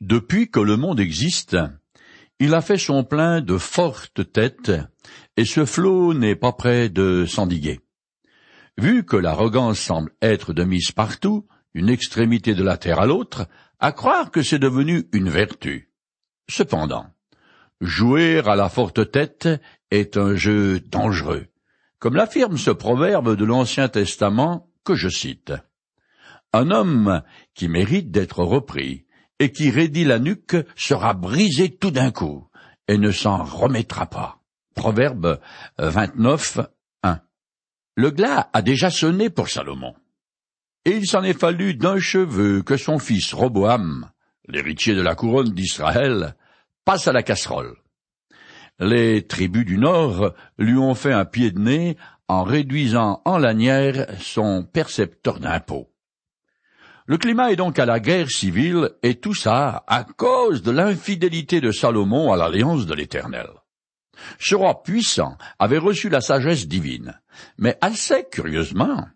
Depuis que le monde existe, il a fait son plein de fortes têtes, et ce flot n'est pas près de s'endiguer. Vu que l'arrogance semble être de mise partout, d'une extrémité de la terre à l'autre, à croire que c'est devenu une vertu. Cependant, jouer à la forte tête est un jeu dangereux, comme l'affirme ce proverbe de l'Ancien Testament que je cite. Un homme qui mérite d'être repris et qui raidit la nuque sera brisé tout d'un coup et ne s'en remettra pas. Proverbe 29, 1. Le glas a déjà sonné pour Salomon. Et il s'en est fallu d'un cheveu que son fils Roboam, l'héritier de la couronne d'Israël, passe à la casserole. Les tribus du Nord lui ont fait un pied de nez en réduisant en lanière son percepteur d'impôts. Le climat est donc à la guerre civile, et tout ça à cause de l'infidélité de Salomon à l'alliance de l'Éternel. Ce roi puissant avait reçu la sagesse divine, mais assez curieusement,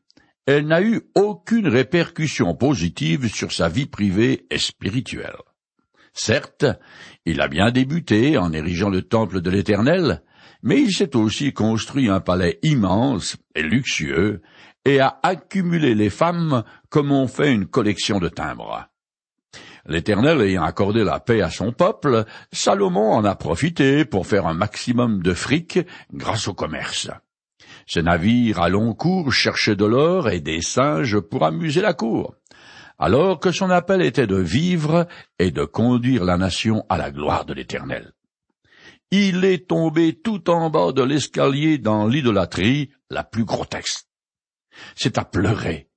elle n'a eu aucune répercussion positive sur sa vie privée et spirituelle. Certes, il a bien débuté en érigeant le temple de l'Éternel, mais il s'est aussi construit un palais immense et luxueux, et a accumulé les femmes comme on fait une collection de timbres. L'Éternel ayant accordé la paix à son peuple, Salomon en a profité pour faire un maximum de fric grâce au commerce. Ses navires à long cours cherchaient de l'or et des singes pour amuser la cour, alors que son appel était de vivre et de conduire la nation à la gloire de l'Éternel. Il est tombé tout en bas de l'escalier dans l'idolâtrie la plus grotesque. C'est à pleurer,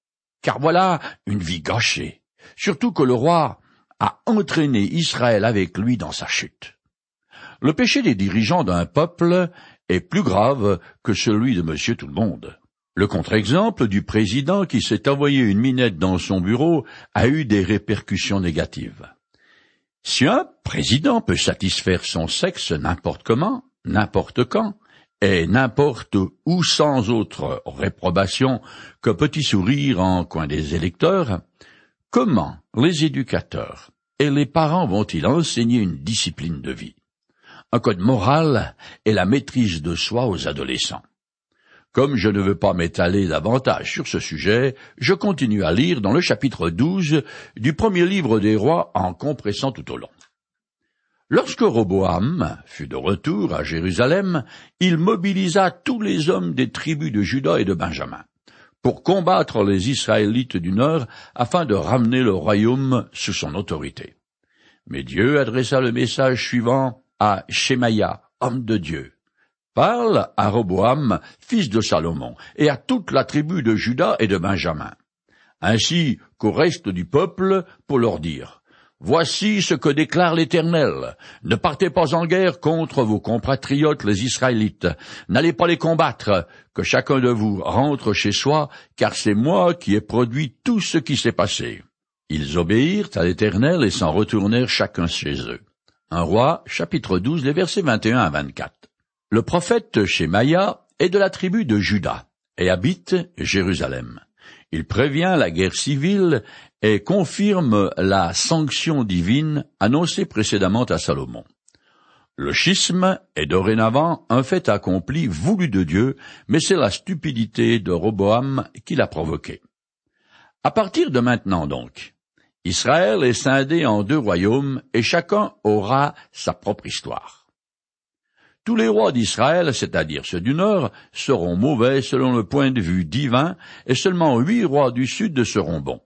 car voilà une vie gâchée, surtout que le roi a entraîné Israël avec lui dans sa chute. Le péché des dirigeants d'un peuple est plus grave que celui de monsieur tout le monde. Le contre-exemple du président qui s'est envoyé une minette dans son bureau a eu des répercussions négatives. Si un président peut satisfaire son sexe n'importe comment, n'importe quand, et n'importe où sans autre réprobation qu'un petit sourire en coin des électeurs, comment les éducateurs et les parents vont-ils enseigner une discipline de vie, un code moral et la maîtrise de soi aux adolescents? Comme je ne veux pas m'étaler davantage sur ce sujet, je continue à lire dans le chapitre 12 du premier livre des rois en compressant tout au long. Lorsque Roboam fut de retour à Jérusalem, il mobilisa tous les hommes des tribus de Juda et de Benjamin pour combattre les Israélites du Nord afin de ramener le royaume sous son autorité. Mais Dieu adressa le message suivant à Shemaïa, homme de Dieu. Parle à Roboam, fils de Salomon, et à toute la tribu de Juda et de Benjamin, ainsi qu'au reste du peuple, pour leur dire Voici ce que déclare l'Éternel. Ne partez pas en guerre contre vos compatriotes les Israélites. N'allez pas les combattre, que chacun de vous rentre chez soi, car c'est moi qui ai produit tout ce qui s'est passé. Ils obéirent à l'Éternel et s'en retournèrent chacun chez eux. Un roi, chapitre 12, les versets 21 à 24. Le prophète Shemaïa est de la tribu de Juda et habite Jérusalem. Il prévient la guerre civile et confirme la sanction divine annoncée précédemment à Salomon. Le schisme est dorénavant un fait accompli voulu de Dieu, mais c'est la stupidité de Roboam qui l'a provoqué. À partir de maintenant donc, Israël est scindé en deux royaumes et chacun aura sa propre histoire. Tous les rois d'Israël, c'est-à-dire ceux du nord, seront mauvais selon le point de vue divin, et seulement huit rois du sud seront bons.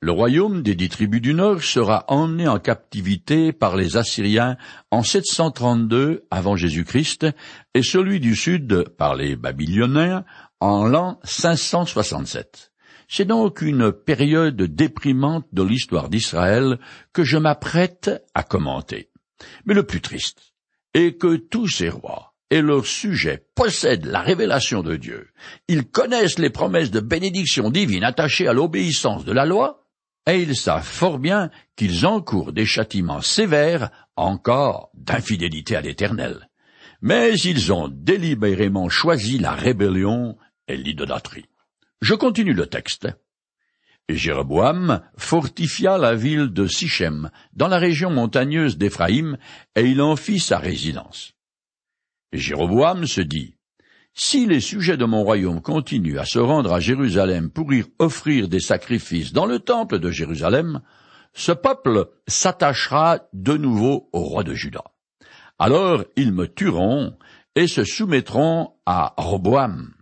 Le royaume des dix tribus du Nord sera emmené en captivité par les Assyriens en 732 avant Jésus-Christ et celui du Sud par les Babyloniens en l'an 567. C'est donc une période déprimante de l'histoire d'Israël que je m'apprête à commenter. Mais le plus triste est que tous ces rois et leurs sujets possèdent la révélation de Dieu. Ils connaissent les promesses de bénédiction divine attachées à l'obéissance de la loi, et ils savent fort bien qu'ils encourent des châtiments sévères encore d'infidélité à l'Éternel. Mais ils ont délibérément choisi la rébellion et l'idolâtrie. Je continue le texte. Jéroboam fortifia la ville de Sichem, dans la région montagneuse d'Éphraïm, et il en fit sa résidence. Jéroboam se dit, Si les sujets de mon royaume continuent à se rendre à Jérusalem pour y offrir des sacrifices dans le temple de Jérusalem, ce peuple s'attachera de nouveau au roi de Juda. Alors ils me tueront et se soumettront à Roboam.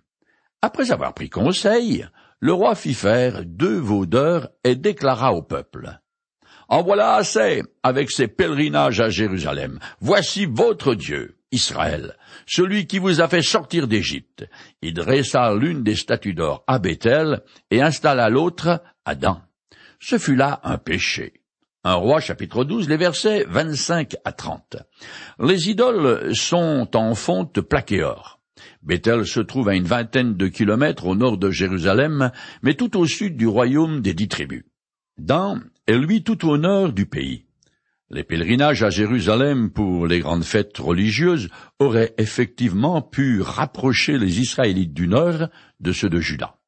Après avoir pris conseil, le roi fit faire deux vaudeurs et déclara au peuple. En voilà assez avec ces pèlerinages à Jérusalem. Voici votre Dieu, Israël, celui qui vous a fait sortir d'Égypte. Il dressa l'une des statues d'or à Bethel et installa l'autre à Dan. Ce fut là un péché. Un roi chapitre 12, les versets 25 à 30. Les idoles sont en fonte plaqué or. Bethel se trouve à une vingtaine de kilomètres au nord de Jérusalem, mais tout au sud du royaume des dix tribus. Dan est lui tout au nord du pays. Les pèlerinages à Jérusalem pour les grandes fêtes religieuses auraient effectivement pu rapprocher les Israélites du nord de ceux de Juda.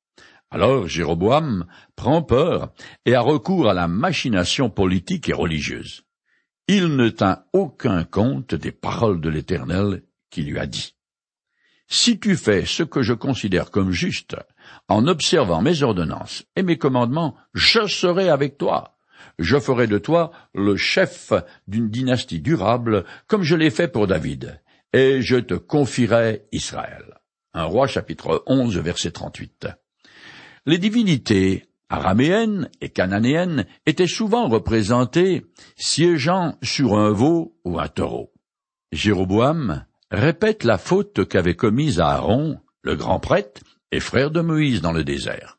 Alors Jéroboam prend peur et a recours à la machination politique et religieuse. Il ne tint aucun compte des paroles de l'Éternel qui lui a dit. Si tu fais ce que je considère comme juste, en observant mes ordonnances et mes commandements, je serai avec toi. Je ferai de toi le chef d'une dynastie durable, comme je l'ai fait pour David, et je te confierai Israël. Un roi chapitre 11 verset 38. Les divinités araméennes et cananéennes étaient souvent représentées siégeant sur un veau ou un taureau. Jéroboam répète la faute qu'avait commise Aaron, le grand prêtre et frère de Moïse dans le désert.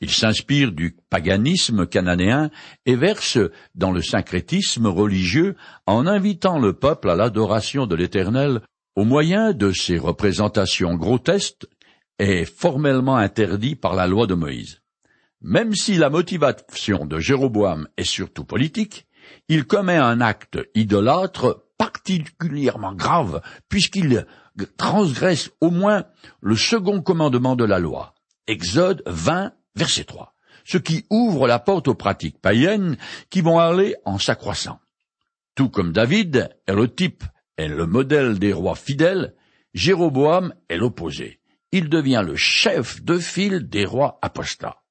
Il s'inspire du paganisme cananéen et verse dans le syncrétisme religieux en invitant le peuple à l'adoration de l'Éternel au moyen de ces représentations grotesques et formellement interdites par la loi de Moïse. Même si la motivation de Jéroboam est surtout politique, il commet un acte idolâtre particulièrement grave, puisqu'il transgresse au moins le second commandement de la loi. Exode 20, verset 3. Ce qui ouvre la porte aux pratiques païennes qui vont aller en s'accroissant. Tout comme David est le type et le modèle des rois fidèles, Jéroboam est l'opposé. Il devient le chef de file des rois apostats.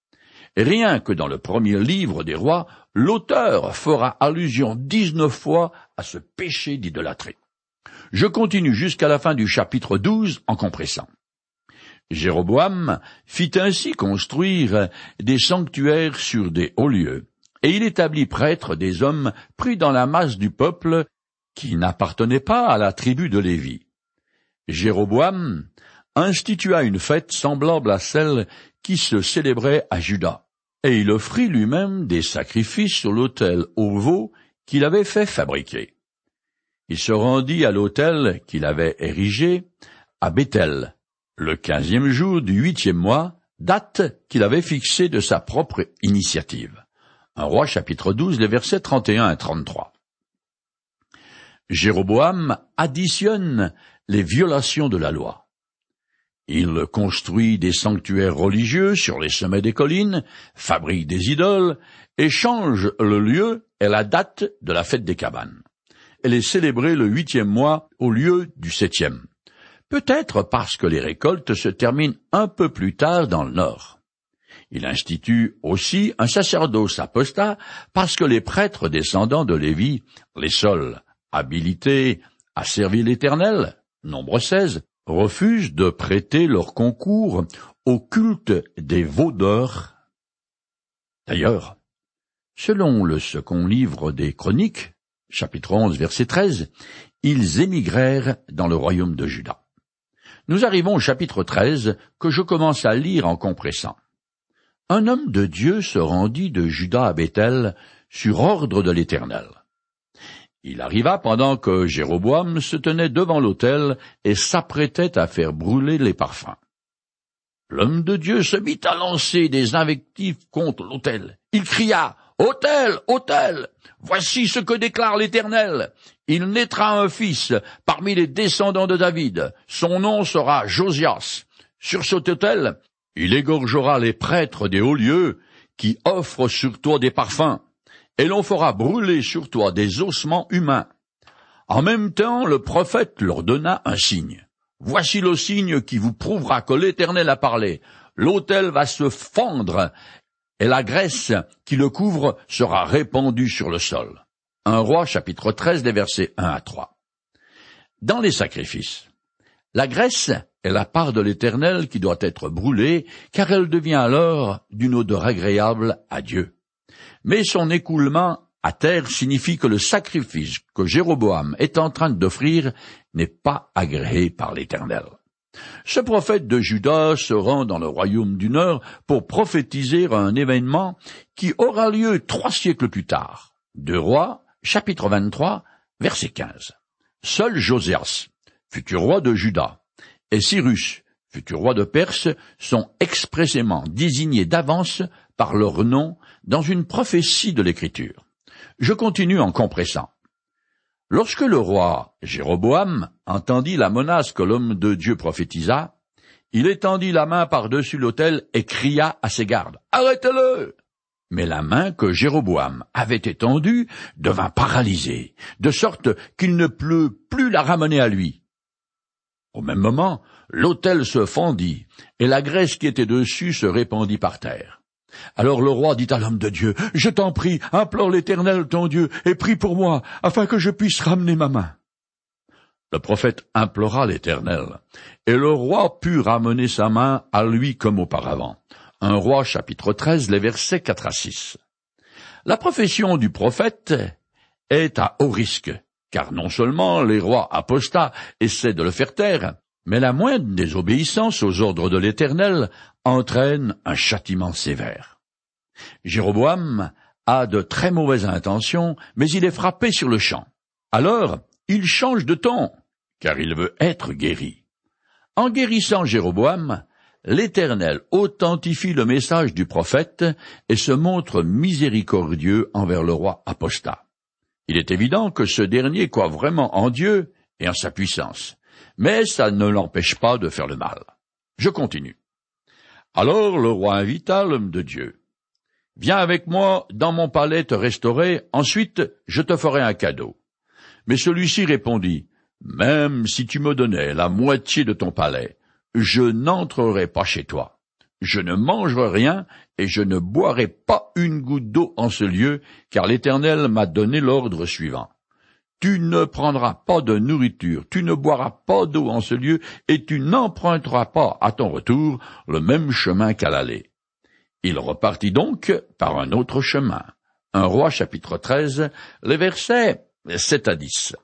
Rien que dans le premier livre des rois, l'auteur fera allusion dix-neuf fois à ce péché d'idolâtrie. Je continue jusqu'à la fin du chapitre 12 en compressant. Jéroboam fit ainsi construire des sanctuaires sur des hauts lieux, et il établit prêtres des hommes pris dans la masse du peuple qui n'appartenait pas à la tribu de Lévi. Jéroboam institua une fête semblable à celle qui se célébrait à Juda, et il offrit lui-même des sacrifices sur l'autel au veau qu'il avait fait fabriquer. Il se rendit à l'autel qu'il avait érigé à Bethel, le quinzième jour du huitième mois, date qu'il avait fixée de sa propre initiative. Un roi chapitre 12, les versets 31 et 33. Jéroboam additionne les violations de la loi. Il construit des sanctuaires religieux sur les sommets des collines, fabrique des idoles, et change le lieu et la date de la fête des cabanes. Elle est célébrée le huitième mois au lieu du septième. Peut-être parce que les récoltes se terminent un peu plus tard dans le nord. Il institue aussi un sacerdoce apostat parce que les prêtres descendants de Lévi, les seuls habilités à servir l'Éternel, nombre 16, refusent de prêter leur concours au culte des vaudeurs. D'ailleurs, selon le second livre des Chroniques, chapitre 11, verset 13, ils émigrèrent dans le royaume de Juda. Nous arrivons au chapitre 13 que je commence à lire en compressant. Un homme de Dieu se rendit de Juda à Bethel sur ordre de l'Éternel. Il arriva pendant que Jéroboam se tenait devant l'autel et s'apprêtait à faire brûler les parfums. L'homme de Dieu se mit à lancer des invectives contre l'autel. Il cria, Autel, autel, voici ce que déclare l'Éternel. Il naîtra un fils parmi les descendants de David. Son nom sera Josias. Sur cet autel, il égorgera les prêtres des hauts lieux qui offre sur toi des parfums, et l'on fera brûler sur toi des ossements humains. En même temps, le prophète leur donna un signe. Voici le signe qui vous prouvera que l'Éternel a parlé. L'autel va se fendre, et la graisse qui le couvre sera répandue sur le sol. Un roi chapitre 13 des versets 1 à 3. Dans les sacrifices, la graisse est la part de l'Éternel qui doit être brûlée, car elle devient alors d'une odeur agréable à Dieu. Mais son écoulement à terre signifie que le sacrifice que Jéroboam est en train d'offrir n'est pas agréé par l'Éternel. Ce prophète de Juda se rend dans le royaume du Nord pour prophétiser un événement qui aura lieu trois siècles plus tard. Deux rois, chapitre 23, verset 15. Seul Josias, futur roi de Juda, et Cyrus, futur roi de Perse, sont expressément désignés d'avance par leur nom dans une prophétie de l'Écriture. Je continue en compressant. Lorsque le roi Jéroboam entendit la menace que l'homme de Dieu prophétisa, il étendit la main par-dessus l'autel et cria à ses gardes. Arrêtez-le! Mais la main que Jéroboam avait étendue devint paralysée, de sorte qu'il ne put plus la ramener à lui. Au même moment, l'autel se fendit, et la graisse qui était dessus se répandit par terre. Alors le roi dit à l'homme de Dieu, Je t'en prie, implore l'Éternel ton Dieu, et prie pour moi, afin que je puisse ramener ma main. Le prophète implora l'Éternel, et le roi put ramener sa main à lui comme auparavant. Un roi chapitre 13, les versets 4 à 6. La profession du prophète est à haut risque, car non seulement les rois apostats essaient de le faire taire, mais la moindre désobéissance aux ordres de l'Éternel entraîne un châtiment sévère. Jéroboam a de très mauvaises intentions, mais il est frappé sur le champ. Alors, il change de ton, car il veut être guéri. En guérissant Jéroboam, l'Éternel authentifie le message du prophète et se montre miséricordieux envers le roi apostat. Il est évident que ce dernier croit vraiment en Dieu et en sa puissance, mais ça ne l'empêche pas de faire le mal. Je continue. Alors le roi invita l'homme de Dieu. Viens avec moi dans mon palais te restaurer, ensuite je te ferai un cadeau. Mais celui-ci répondit, Même si tu me donnais la moitié de ton palais, je n'entrerai pas chez toi. Je ne mangerai rien et je ne boirai pas une goutte d'eau en ce lieu, car l'Éternel m'a donné l'ordre suivant. Tu ne prendras pas de nourriture, tu ne boiras pas d'eau en ce lieu, et tu n'emprunteras pas à ton retour le même chemin qu'à l'aller. Il repartit donc par un autre chemin. Un roi chapitre 13, les versets 7 à 10.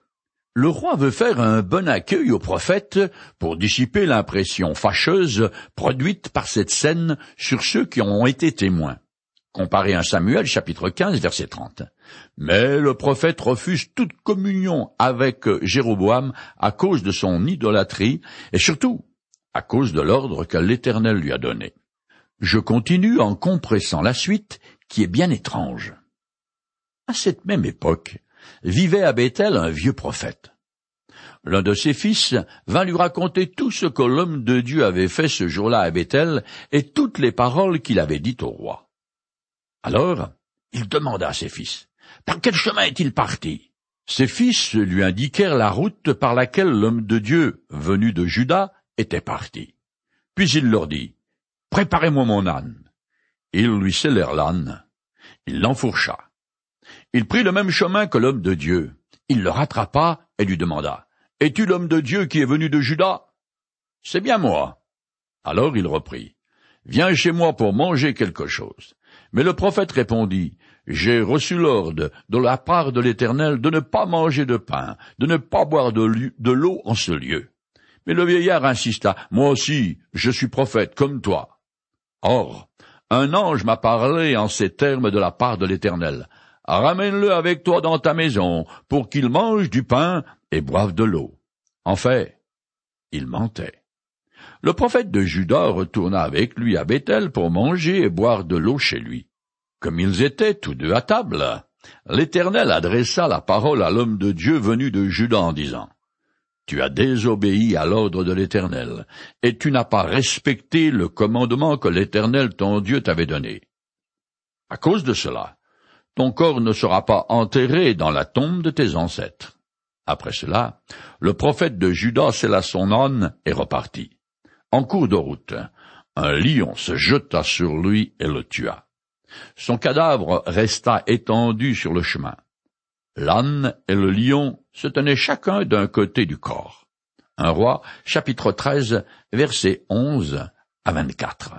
Le roi veut faire un bon accueil au prophète pour dissiper l'impression fâcheuse produite par cette scène sur ceux qui ont été témoins. Comparé à Samuel chapitre 15 verset 30. Mais le prophète refuse toute communion avec Jéroboam à cause de son idolâtrie et surtout à cause de l'ordre que l'Éternel lui a donné. Je continue en compressant la suite qui est bien étrange. À cette même époque, vivait à Bethel un vieux prophète. L'un de ses fils vint lui raconter tout ce que l'homme de Dieu avait fait ce jour-là à Bethel et toutes les paroles qu'il avait dites au roi. Alors, il demanda à ses fils, Par quel chemin est-il parti? Ses fils lui indiquèrent la route par laquelle l'homme de Dieu, venu de Juda, était parti. Puis il leur dit, Préparez-moi mon âne. Ils lui scellèrent l'âne. Il l'enfourcha. Il prit le même chemin que l'homme de Dieu. Il le rattrapa et lui demanda, Es-tu l'homme de Dieu qui est venu de Juda? C'est bien moi. Alors il reprit, Viens chez moi pour manger quelque chose. Mais le prophète répondit, J'ai reçu l'ordre de la part de l'Éternel de ne pas manger de pain, de ne pas boire de l'eau en ce lieu. Mais le vieillard insista, Moi aussi, je suis prophète comme toi. Or, un ange m'a parlé en ces termes de la part de l'Éternel. Ramène-le avec toi dans ta maison, pour qu'il mange du pain et boive de l'eau. En fait, il mentait. Le prophète de Juda retourna avec lui à Bethel pour manger et boire de l'eau chez lui. Comme ils étaient tous deux à table, l'Éternel adressa la parole à l'homme de Dieu venu de Juda en disant, Tu as désobéi à l'ordre de l'Éternel, et tu n'as pas respecté le commandement que l'Éternel ton Dieu t'avait donné. À cause de cela, ton corps ne sera pas enterré dans la tombe de tes ancêtres. Après cela, le prophète de Judas sella son âne et repartit. En cours de route, un lion se jeta sur lui et le tua. Son cadavre resta étendu sur le chemin. L'âne et le lion se tenaient chacun d'un côté du corps. Un roi, chapitre 13, versets 11 à 24.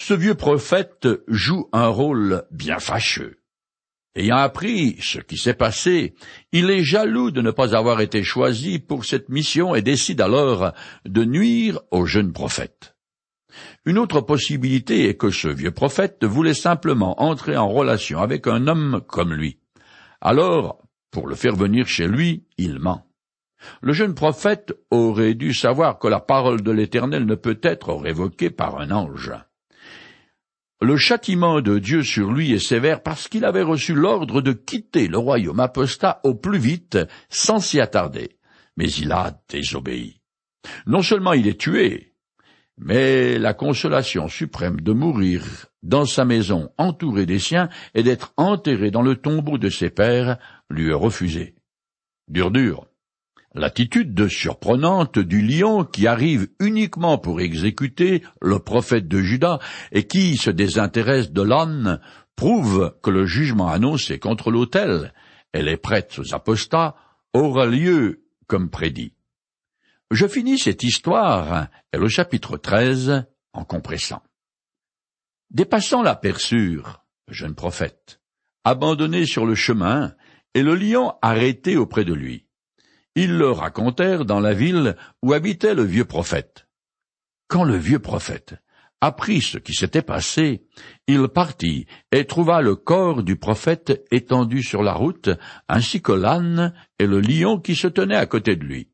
Ce vieux prophète joue un rôle bien fâcheux. Ayant appris ce qui s'est passé, il est jaloux de ne pas avoir été choisi pour cette mission et décide alors de nuire au jeune prophète. Une autre possibilité est que ce vieux prophète voulait simplement entrer en relation avec un homme comme lui. Alors, pour le faire venir chez lui, il ment. Le jeune prophète aurait dû savoir que la parole de l'Éternel ne peut être révoquée par un ange. Le châtiment de Dieu sur lui est sévère parce qu'il avait reçu l'ordre de quitter le royaume apostat au plus vite, sans s'y attarder. Mais il a désobéi. Non seulement il est tué, mais la consolation suprême de mourir dans sa maison entouré des siens et d'être enterré dans le tombeau de ses pères lui est refusée. Dur dur. L'attitude surprenante du lion qui arrive uniquement pour exécuter le prophète de Judas et qui se désintéresse de l'âne prouve que le jugement annoncé contre l'autel et les prêtres aux apostats aura lieu comme prédit. Je finis cette histoire et le chapitre 13 en compressant. Dépassant la perçure, jeune prophète, abandonné sur le chemin, et le lion arrêté auprès de lui. Ils le racontèrent dans la ville où habitait le vieux prophète. Quand le vieux prophète apprit ce qui s'était passé, il partit et trouva le corps du prophète étendu sur la route, ainsi que l'âne et le lion qui se tenaient à côté de lui.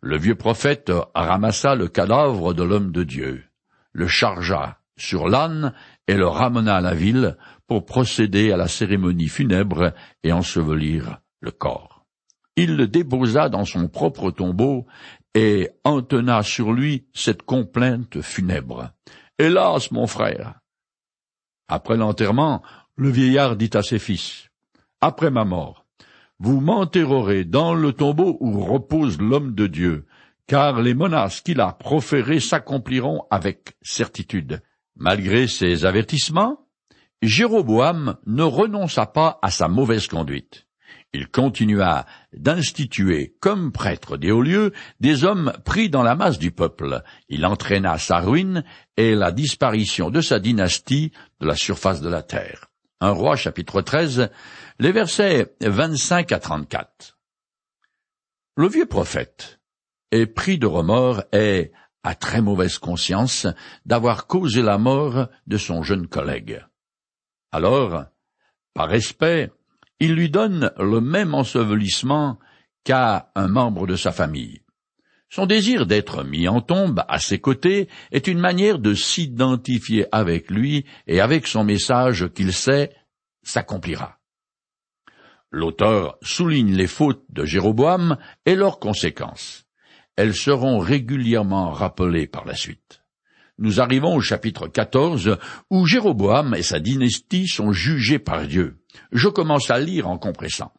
Le vieux prophète ramassa le cadavre de l'homme de Dieu, le chargea sur l'âne et le ramena à la ville pour procéder à la cérémonie funèbre et ensevelir le corps il le déposa dans son propre tombeau et entena sur lui cette complainte funèbre. Hélas, mon frère. Après l'enterrement, le vieillard dit à ses fils. Après ma mort, vous m'enterrerez dans le tombeau où repose l'homme de Dieu, car les menaces qu'il a proférées s'accompliront avec certitude. Malgré ces avertissements, Jéroboam ne renonça pas à sa mauvaise conduite. Il continua d'instituer comme prêtre des hauts lieux des hommes pris dans la masse du peuple. Il entraîna sa ruine et la disparition de sa dynastie de la surface de la terre. Un roi chapitre 13, les versets 25 à 34. Le vieux prophète est pris de remords et a très mauvaise conscience d'avoir causé la mort de son jeune collègue. Alors, par respect, il lui donne le même ensevelissement qu'à un membre de sa famille. Son désir d'être mis en tombe à ses côtés est une manière de s'identifier avec lui et avec son message qu'il sait s'accomplira. L'auteur souligne les fautes de Jéroboam et leurs conséquences. Elles seront régulièrement rappelées par la suite. Nous arrivons au chapitre 14 où Jéroboam et sa dynastie sont jugés par Dieu. Je commence à lire en compressant.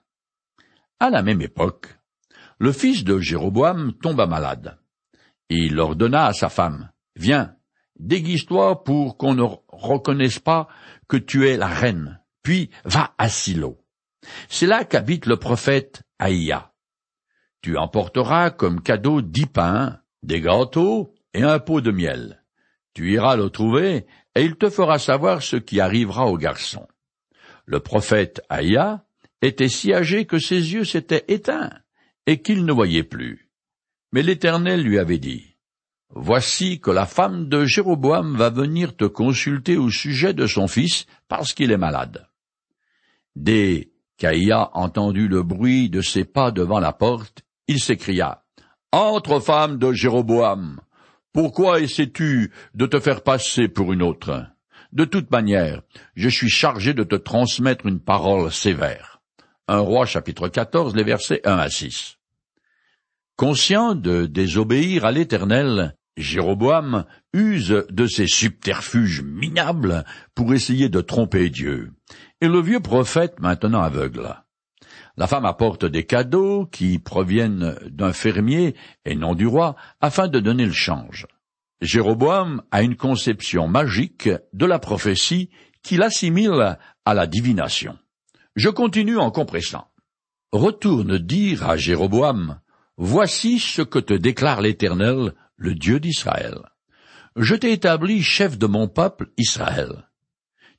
À la même époque, le fils de Jéroboam tomba malade. Il ordonna à sa femme, Viens, déguise-toi pour qu'on ne reconnaisse pas que tu es la reine, puis va à Silo. C'est là qu'habite le prophète Aïa. Tu emporteras comme cadeau dix pains, des gâteaux et un pot de miel. Tu iras le trouver, et il te fera savoir ce qui arrivera au garçon. Le prophète Aïa était si âgé que ses yeux s'étaient éteints et qu'il ne voyait plus. Mais l'Éternel lui avait dit, Voici que la femme de Jéroboam va venir te consulter au sujet de son fils parce qu'il est malade. Dès qu'Aïa entendit le bruit de ses pas devant la porte, il s'écria, Entre femme de Jéroboam, pourquoi essaies-tu de te faire passer pour une autre? De toute manière, je suis chargé de te transmettre une parole sévère. Un roi chapitre 14, les versets 1 à 6. Conscient de désobéir à l'Éternel, Jéroboam use de ces subterfuges minables pour essayer de tromper Dieu, et le vieux prophète maintenant aveugle. La femme apporte des cadeaux qui proviennent d'un fermier et non du roi afin de donner le change. Jéroboam a une conception magique de la prophétie qu'il assimile à la divination. Je continue en compressant. Retourne dire à Jéroboam, Voici ce que te déclare l'Éternel, le Dieu d'Israël. Je t'ai établi chef de mon peuple Israël.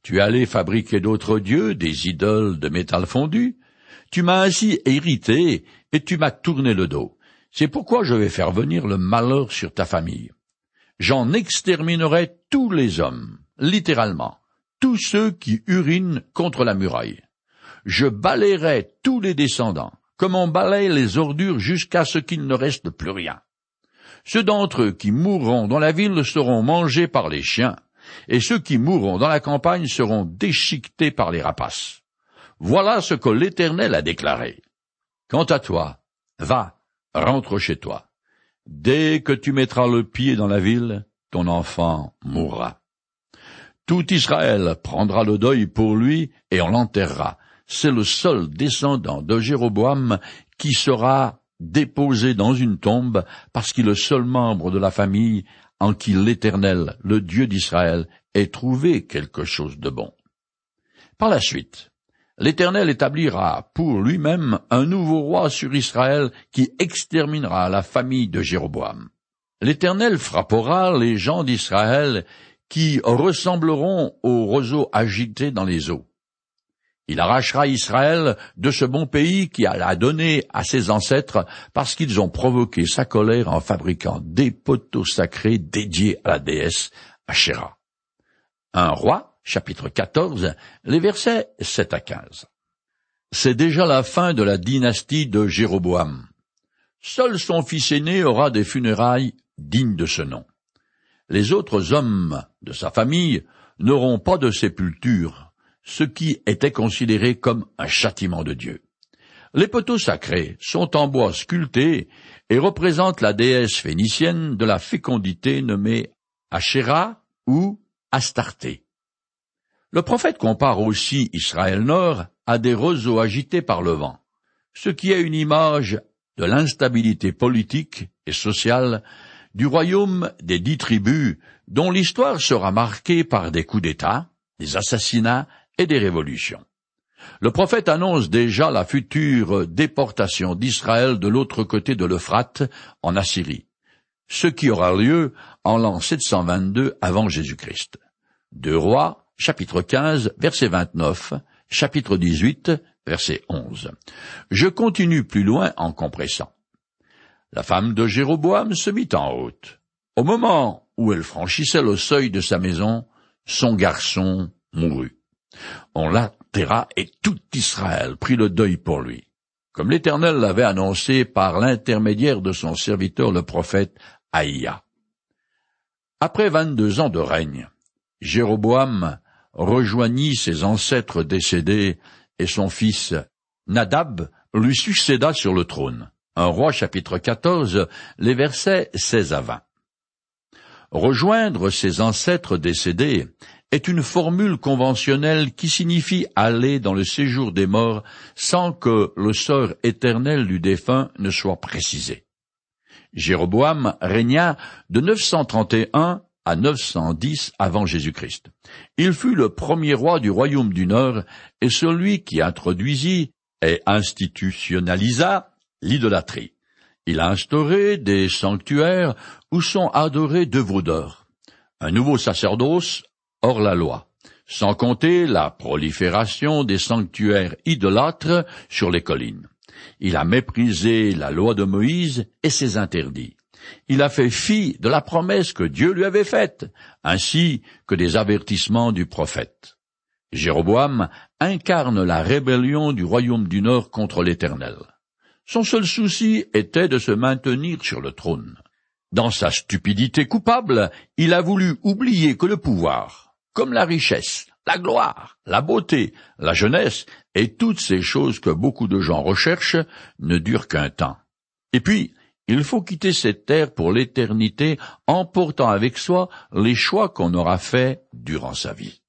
Tu es allé fabriquer d'autres dieux, des idoles de métal fondu. Tu m'as ainsi hérité, et tu m'as tourné le dos. C'est pourquoi je vais faire venir le malheur sur ta famille. J'en exterminerai tous les hommes, littéralement, tous ceux qui urinent contre la muraille. Je balayerai tous les descendants, comme on balaye les ordures jusqu'à ce qu'il ne reste plus rien. Ceux d'entre eux qui mourront dans la ville seront mangés par les chiens, et ceux qui mourront dans la campagne seront déchiquetés par les rapaces. Voilà ce que l'Éternel a déclaré. Quant à toi, va, rentre chez toi. Dès que tu mettras le pied dans la ville, ton enfant mourra. Tout Israël prendra le deuil pour lui et on l'enterrera, c'est le seul descendant de Jéroboam qui sera déposé dans une tombe parce qu'il est le seul membre de la famille en qui l'Éternel, le Dieu d'Israël, ait trouvé quelque chose de bon. Par la suite, l'Éternel établira pour lui-même un nouveau roi sur Israël qui exterminera la famille de Jéroboam. L'Éternel frappera les gens d'Israël qui ressembleront aux roseaux agités dans les eaux. Il arrachera Israël de ce bon pays qui a donné à ses ancêtres parce qu'ils ont provoqué sa colère en fabriquant des poteaux sacrés dédiés à la déesse Asherah. Un roi, chapitre 14, les versets 7 à 15. C'est déjà la fin de la dynastie de Jéroboam. Seul son fils aîné aura des funérailles dignes de ce nom. Les autres hommes de sa famille n'auront pas de sépulture, ce qui était considéré comme un châtiment de Dieu. Les poteaux sacrés sont en bois sculpté et représentent la déesse phénicienne de la fécondité nommée Asherah ou Astarté. Le prophète compare aussi Israël Nord à des roseaux agités par le vent, ce qui est une image de l'instabilité politique et sociale du royaume des dix tribus dont l'histoire sera marquée par des coups d'État, des assassinats et des révolutions. Le prophète annonce déjà la future déportation d'Israël de l'autre côté de l'Euphrate, en Assyrie, ce qui aura lieu en l'an 722 avant Jésus-Christ. Deux rois, chapitre 15, verset 29, chapitre 18, verset 11. Je continue plus loin en compressant. La femme de Jéroboam se mit en haute. Au moment où elle franchissait le seuil de sa maison, son garçon mourut. On l'atterra et tout Israël prit le deuil pour lui, comme l'Éternel l'avait annoncé par l'intermédiaire de son serviteur le prophète Aïa. Après vingt-deux ans de règne, Jéroboam rejoignit ses ancêtres décédés et son fils Nadab lui succéda sur le trône. Un roi chapitre 14, les versets 16 à 20. Rejoindre ses ancêtres décédés est une formule conventionnelle qui signifie aller dans le séjour des morts sans que le sort éternel du défunt ne soit précisé. Jéroboam régna de 931 à 910 avant Jésus-Christ. Il fut le premier roi du royaume du Nord et celui qui introduisit et institutionnalisa l'idolâtrie. Il a instauré des sanctuaires où sont adorés deux veaux un nouveau sacerdoce hors la loi, sans compter la prolifération des sanctuaires idolâtres sur les collines. Il a méprisé la loi de Moïse et ses interdits. Il a fait fi de la promesse que Dieu lui avait faite, ainsi que des avertissements du prophète. Jéroboam incarne la rébellion du royaume du Nord contre l'Éternel. Son seul souci était de se maintenir sur le trône. Dans sa stupidité coupable, il a voulu oublier que le pouvoir, comme la richesse, la gloire, la beauté, la jeunesse et toutes ces choses que beaucoup de gens recherchent ne durent qu'un temps. Et puis, il faut quitter cette terre pour l'éternité, emportant avec soi les choix qu'on aura faits durant sa vie.